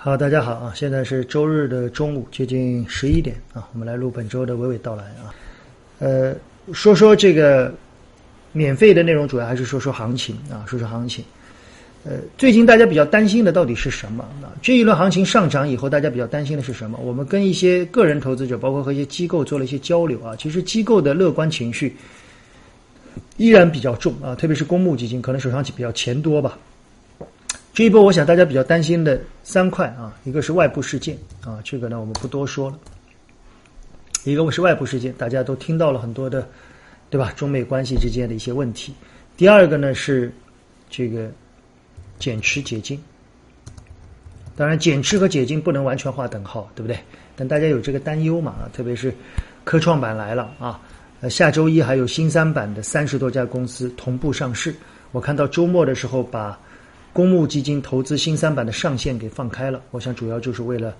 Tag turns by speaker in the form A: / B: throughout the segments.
A: 好，大家好啊！现在是周日的中午，接近十一点啊，我们来录本周的娓娓道来啊。呃，说说这个免费的内容，主要还是说说行情啊，说说行情。呃，最近大家比较担心的到底是什么？啊，这一轮行情上涨以后，大家比较担心的是什么？我们跟一些个人投资者，包括和一些机构做了一些交流啊。其实机构的乐观情绪依然比较重啊，特别是公募基金，可能手上比较钱多吧。这一波，我想大家比较担心的三块啊，一个是外部事件啊，这个呢我们不多说了。一个是外部事件，大家都听到了很多的，对吧？中美关系之间的一些问题。第二个呢是这个减持解禁。当然，减持和解禁不能完全划等号，对不对？但大家有这个担忧嘛？特别是科创板来了啊，呃，下周一还有新三板的三十多家公司同步上市。我看到周末的时候把。公募基金投资新三板的上限给放开了，我想主要就是为了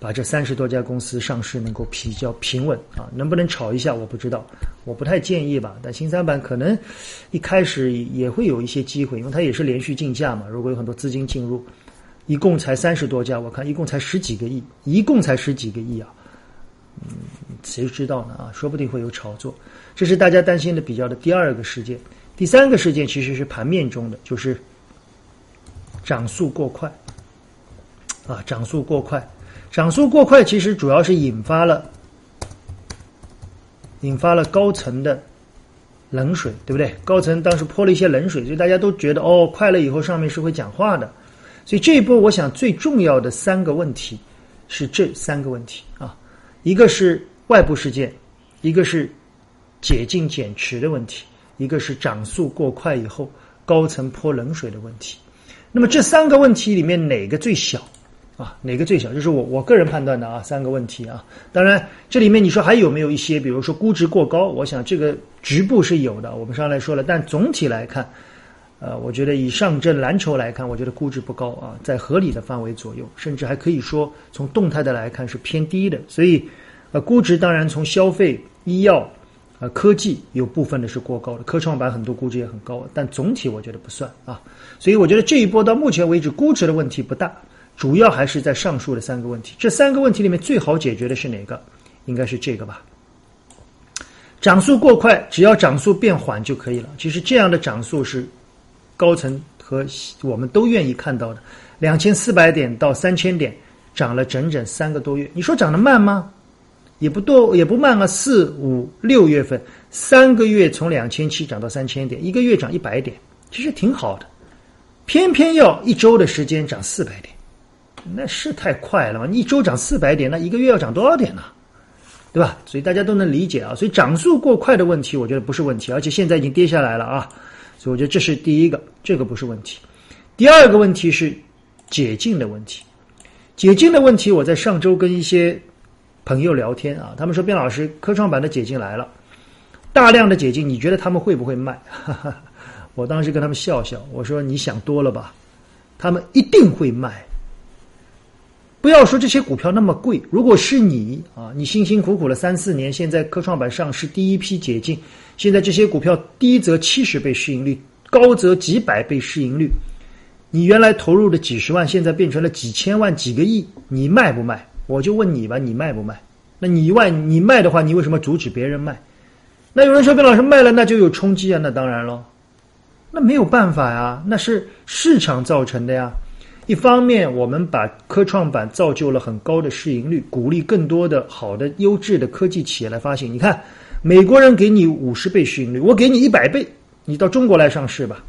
A: 把这三十多家公司上市能够比较平稳啊，能不能炒一下我不知道，我不太建议吧。但新三板可能一开始也会有一些机会，因为它也是连续竞价嘛。如果有很多资金进入，一共才三十多家，我看一共才十几个亿，一共才十几个亿啊，嗯，谁知道呢啊？说不定会有炒作，这是大家担心的比较的第二个事件。第三个事件其实是盘面中的，就是。涨速过快，啊，涨速过快，涨速过快，其实主要是引发了引发了高层的冷水，对不对？高层当时泼了一些冷水，所以大家都觉得哦，快了以后上面是会讲话的。所以这一波，我想最重要的三个问题是这三个问题啊，一个是外部事件，一个是解禁减持的问题，一个是涨速过快以后高层泼冷水的问题。那么这三个问题里面哪个最小啊？哪个最小？这是我我个人判断的啊。三个问题啊，当然这里面你说还有没有一些，比如说估值过高？我想这个局部是有的，我们上来说了。但总体来看，呃，我觉得以上证蓝筹来看，我觉得估值不高啊，在合理的范围左右，甚至还可以说从动态的来看是偏低的。所以，呃，估值当然从消费、医药。啊，科技有部分的是过高的，科创板很多估值也很高，但总体我觉得不算啊。所以我觉得这一波到目前为止估值的问题不大，主要还是在上述的三个问题。这三个问题里面最好解决的是哪个？应该是这个吧。涨速过快，只要涨速变缓就可以了。其实这样的涨速是高层和我们都愿意看到的。两千四百点到三千点，涨了整整三个多月，你说涨得慢吗？也不多，也不慢啊！四五六月份，三个月从两千七涨到三千点，一个月涨一百点，其实挺好的。偏偏要一周的时间涨四百点，那是太快了嘛！一周涨四百点，那一个月要涨多少点呢？对吧？所以大家都能理解啊。所以涨速过快的问题，我觉得不是问题，而且现在已经跌下来了啊。所以我觉得这是第一个，这个不是问题。第二个问题是解禁的问题，解禁的问题，我在上周跟一些。朋友聊天啊，他们说：“卞老师，科创板的解禁来了，大量的解禁，你觉得他们会不会卖？”哈 哈我当时跟他们笑笑，我说：“你想多了吧，他们一定会卖。不要说这些股票那么贵，如果是你啊，你辛辛苦苦了三四年，现在科创板上市第一批解禁，现在这些股票低则七十倍市盈率，高则几百倍市盈率，你原来投入的几十万，现在变成了几千万、几个亿，你卖不卖？”我就问你吧，你卖不卖？那你外你卖的话，你为什么阻止别人卖？那有人说，卞老师卖了，那就有冲击啊，那当然喽，那没有办法呀，那是市场造成的呀。一方面，我们把科创板造就了很高的市盈率，鼓励更多的好的优质的科技企业来发行。你看，美国人给你五十倍市盈率，我给你一百倍，你到中国来上市吧，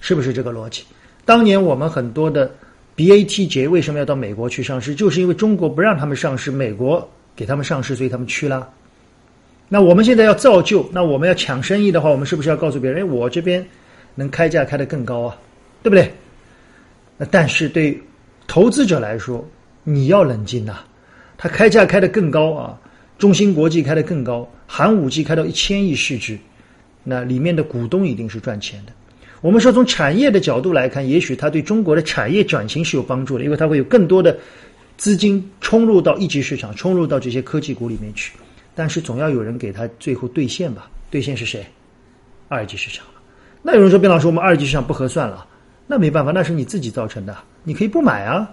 A: 是不是这个逻辑？当年我们很多的。BATJ 为什么要到美国去上市？就是因为中国不让他们上市，美国给他们上市，所以他们去了。那我们现在要造就，那我们要抢生意的话，我们是不是要告诉别人，哎，我这边能开价开得更高啊，对不对？那但是对投资者来说，你要冷静呐，他开价开得更高啊，中芯国际开得更高，寒武纪开到一千亿市值，那里面的股东一定是赚钱的。我们说，从产业的角度来看，也许它对中国的产业转型是有帮助的，因为它会有更多的资金冲入到一级市场，冲入到这些科技股里面去。但是总要有人给它最后兑现吧？兑现是谁？二级市场。那有人说，卞老师，我们二级市场不合算了。那没办法，那是你自己造成的，你可以不买啊，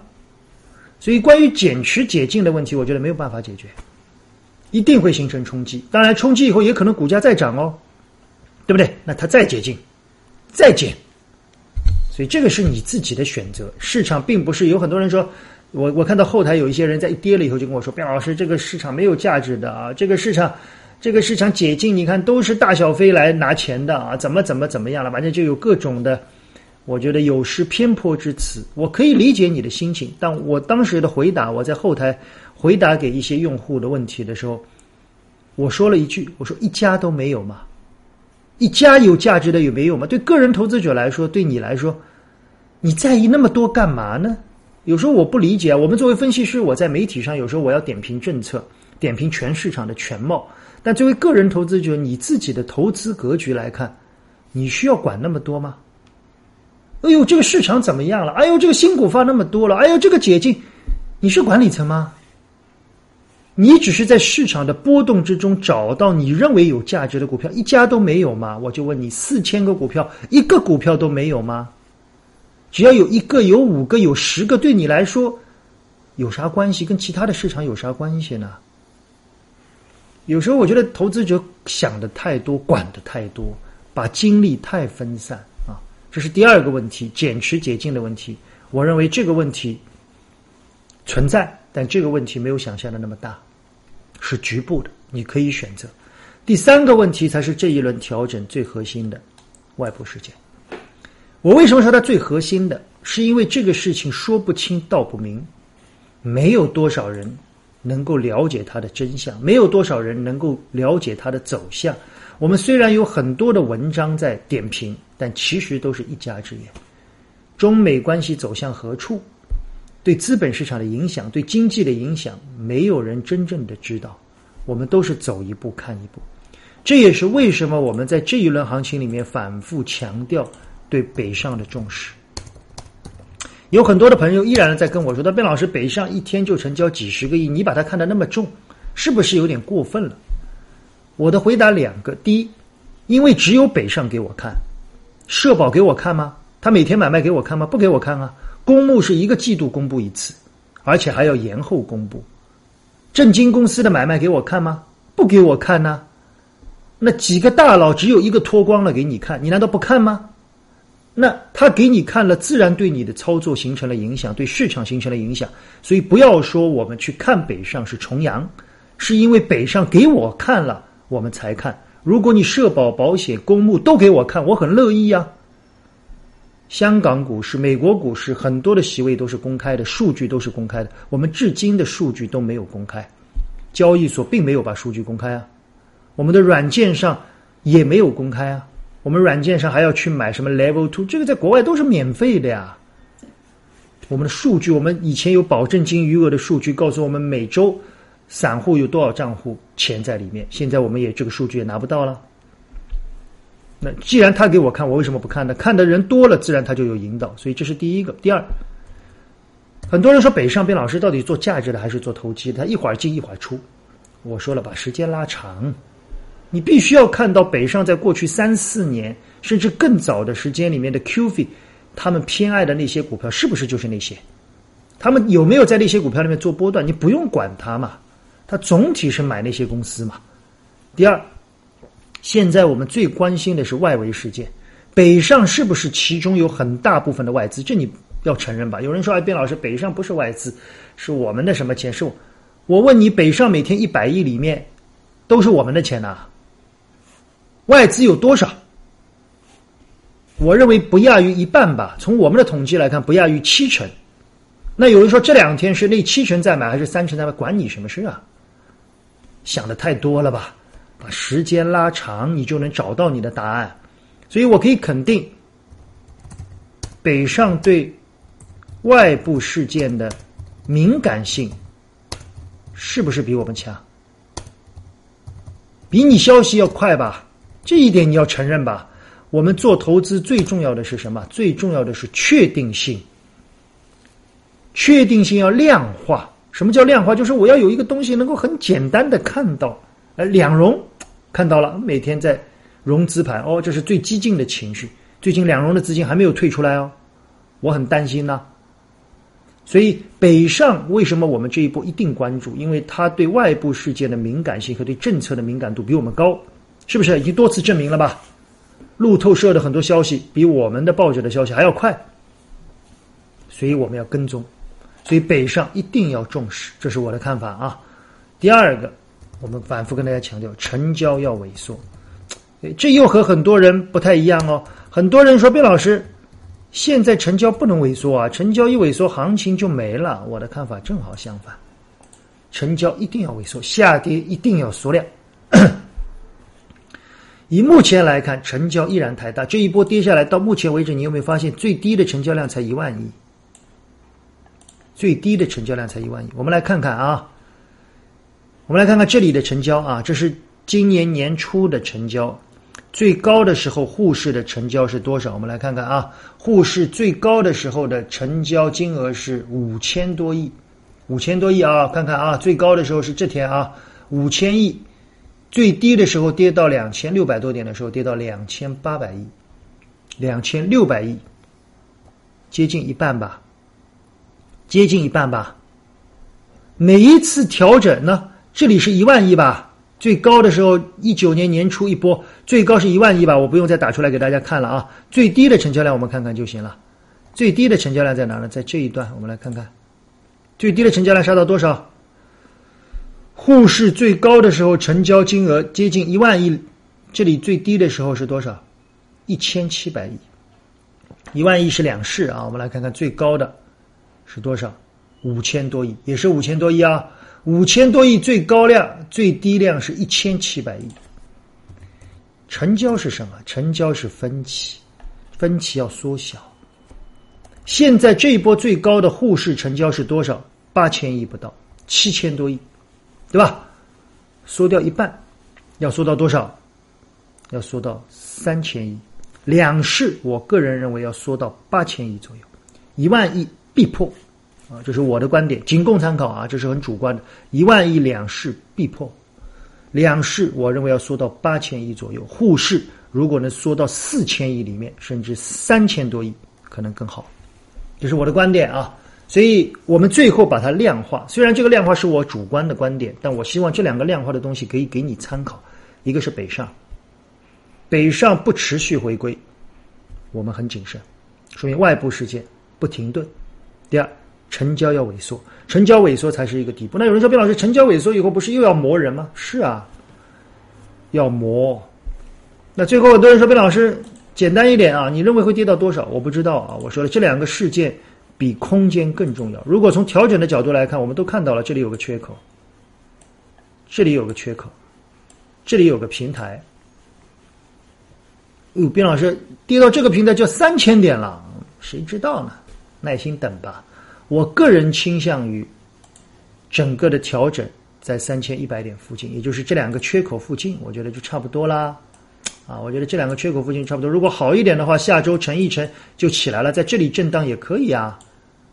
A: 所以关于减持解禁的问题，我觉得没有办法解决，一定会形成冲击。当然，冲击以后也可能股价再涨哦，对不对？那它再解禁，再减，所以这个是你自己的选择。市场并不是有很多人说，我我看到后台有一些人在一跌了以后就跟我说：“卞老师，这个市场没有价值的啊，这个市场。”这个市场解禁，你看都是大小非来拿钱的啊，怎么怎么怎么样了？反正就有各种的，我觉得有失偏颇之词。我可以理解你的心情，但我当时的回答，我在后台回答给一些用户的问题的时候，我说了一句：“我说一家都没有嘛？一家有价值的有没有吗？对个人投资者来说，对你来说，你在意那么多干嘛呢？有时候我不理解啊。我们作为分析师，我在媒体上有时候我要点评政策，点评全市场的全貌。”但作为个人投资者，你自己的投资格局来看，你需要管那么多吗？哎呦，这个市场怎么样了？哎呦，这个新股发那么多了？哎呦，这个解禁，你是管理层吗？你只是在市场的波动之中找到你认为有价值的股票，一家都没有吗？我就问你，四千个股票，一个股票都没有吗？只要有一个、有五个、有十个，对你来说有啥关系？跟其他的市场有啥关系呢？有时候我觉得投资者想的太多，管的太多，把精力太分散啊，这是第二个问题，减持解禁的问题。我认为这个问题存在，但这个问题没有想象的那么大，是局部的，你可以选择。第三个问题才是这一轮调整最核心的外部事件。我为什么说它最核心的？是因为这个事情说不清道不明，没有多少人。能够了解它的真相，没有多少人能够了解它的走向。我们虽然有很多的文章在点评，但其实都是一家之言。中美关系走向何处，对资本市场的影响，对经济的影响，没有人真正的知道。我们都是走一步看一步。这也是为什么我们在这一轮行情里面反复强调对北上的重视。有很多的朋友依然在跟我说：“他卞老师，北上一天就成交几十个亿，你把它看得那么重，是不是有点过分了？”我的回答两个：第一，因为只有北上给我看，社保给我看吗？他每天买卖给我看吗？不给我看啊！公募是一个季度公布一次，而且还要延后公布。证金公司的买卖给我看吗？不给我看呢。那几个大佬只有一个脱光了给你看，你难道不看吗？那他给你看了，自然对你的操作形成了影响，对市场形成了影响。所以不要说我们去看北上是重阳，是因为北上给我看了，我们才看。如果你社保、保险、公募都给我看，我很乐意呀。香港股市、美国股市很多的席位都是公开的，数据都是公开的。我们至今的数据都没有公开，交易所并没有把数据公开啊，我们的软件上也没有公开啊。我们软件上还要去买什么 Level Two？这个在国外都是免费的呀。我们的数据，我们以前有保证金余额的数据，告诉我们每周散户有多少账户钱在里面。现在我们也这个数据也拿不到了。那既然他给我看，我为什么不看呢？看的人多了，自然他就有引导。所以这是第一个。第二，很多人说北上边老师到底做价值的还是做投机？他一会儿进一会儿出。我说了，把时间拉长。你必须要看到北上在过去三四年甚至更早的时间里面的 QF，他们偏爱的那些股票是不是就是那些？他们有没有在那些股票里面做波段？你不用管他嘛，他总体是买那些公司嘛。第二，现在我们最关心的是外围事件，北上是不是其中有很大部分的外资？这你要承认吧？有人说哎，卞老师，北上不是外资，是我们的什么钱？是我？我问你，北上每天一百亿里面都是我们的钱呐？外资有多少？我认为不亚于一半吧。从我们的统计来看，不亚于七成。那有人说这两天是那七成在买还是三成在买？管你什么事啊？想的太多了吧？把时间拉长，你就能找到你的答案。所以我可以肯定，北上对外部事件的敏感性是不是比我们强？比你消息要快吧？这一点你要承认吧？我们做投资最重要的是什么？最重要的是确定性。确定性要量化。什么叫量化？就是我要有一个东西能够很简单的看到。呃，两融看到了，每天在融资盘哦，这是最激进的情绪。最近两融的资金还没有退出来哦，我很担心呢。所以北上为什么我们这一波一定关注？因为它对外部世界的敏感性和对政策的敏感度比我们高，是不是？已经多次证明了吧？路透社的很多消息比我们的报纸的消息还要快，所以我们要跟踪。所以北上一定要重视，这是我的看法啊。第二个，我们反复跟大家强调，成交要萎缩。这又和很多人不太一样哦。很多人说，卞老师，现在成交不能萎缩啊，成交一萎缩，行情就没了。我的看法正好相反，成交一定要萎缩，下跌一定要缩量。以目前来看，成交依然太大。这一波跌下来，到目前为止，你有没有发现最低的成交量才一万亿？最低的成交量才一万亿。我们来看看啊，我们来看看这里的成交啊，这是今年年初的成交。最高的时候，沪市的成交是多少？我们来看看啊，沪市最高的时候的成交金额是五千多亿，五千多亿啊！看看啊，最高的时候是这天啊，五千亿，最低的时候跌到两千六百多点的时候，跌到两千八百亿，两千六百亿，接近一半吧，接近一半吧。每一次调整呢，这里是一万亿吧。最高的时候，一九年年初一波，最高是一万亿吧，我不用再打出来给大家看了啊。最低的成交量我们看看就行了。最低的成交量在哪呢？在这一段，我们来看看，最低的成交量杀到多少？沪市最高的时候成交金额接近一万亿，这里最低的时候是多少？一千七百亿。一万亿是两市啊，我们来看看最高的是多少？五千多亿，也是五千多亿啊。五千多亿最高量，最低量是一千七百亿。成交是什么？成交是分歧，分歧要缩小。现在这一波最高的沪市成交是多少？八千亿不到，七千多亿，对吧？缩掉一半，要缩到多少？要缩到三千亿。两市，我个人认为要缩到八千亿左右，一万亿必破。啊，这是我的观点，仅供参考啊，这是很主观的。一万亿两市必破，两市我认为要缩到八千亿左右，沪市如果能缩到四千亿里面，甚至三千多亿，可能更好。这是我的观点啊，所以我们最后把它量化。虽然这个量化是我主观的观点，但我希望这两个量化的东西可以给你参考。一个是北上，北上不持续回归，我们很谨慎，说明外部事件不停顿。第二。成交要萎缩，成交萎缩才是一个底部。那有人说，卞老师，成交萎缩以后不是又要磨人吗？是啊，要磨。那最后很多人说，卞老师，简单一点啊，你认为会跌到多少？我不知道啊。我说了，这两个事件比空间更重要。如果从调整的角度来看，我们都看到了，这里有个缺口，这里有个缺口，这里有个平台。哟，卞老师，跌到这个平台就三千点了，谁知道呢？耐心等吧。我个人倾向于整个的调整在三千一百点附近，也就是这两个缺口附近，我觉得就差不多啦。啊，我觉得这两个缺口附近差不多。如果好一点的话，下周乘一乘就起来了，在这里震荡也可以啊，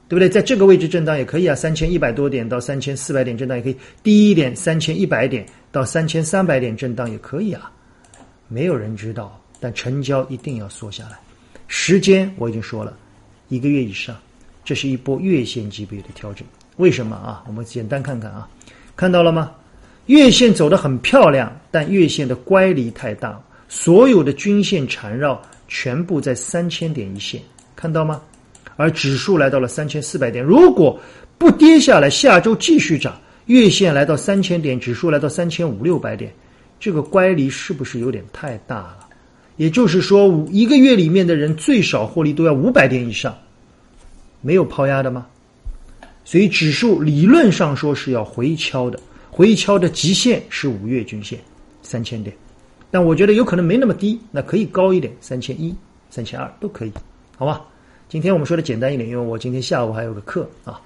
A: 对不对？在这个位置震荡也可以啊，三千一百多点到三千四百点震荡也可以，低一点三千一百点到三千三百点震荡也可以啊。没有人知道，但成交一定要缩下来。时间我已经说了，一个月以上。这是一波月线级别的调整，为什么啊？我们简单看看啊，看到了吗？月线走得很漂亮，但月线的乖离太大，所有的均线缠绕全部在三千点一线，看到吗？而指数来到了三千四百点，如果不跌下来，下周继续涨，月线来到三千点，指数来到三千五六百点，这个乖离是不是有点太大了？也就是说，一个月里面的人最少获利都要五百点以上。没有抛压的吗？所以指数理论上说是要回敲的，回敲的极限是五月均线三千点，但我觉得有可能没那么低，那可以高一点，三千一、三千二都可以，好吧？今天我们说的简单一点，因为我今天下午还有个课啊，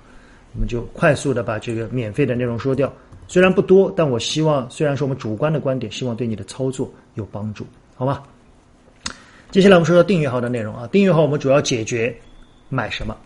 A: 我们就快速的把这个免费的内容说掉。虽然不多，但我希望虽然是我们主观的观点，希望对你的操作有帮助，好吗？接下来我们说说订阅号的内容啊，订阅号我们主要解决买什么。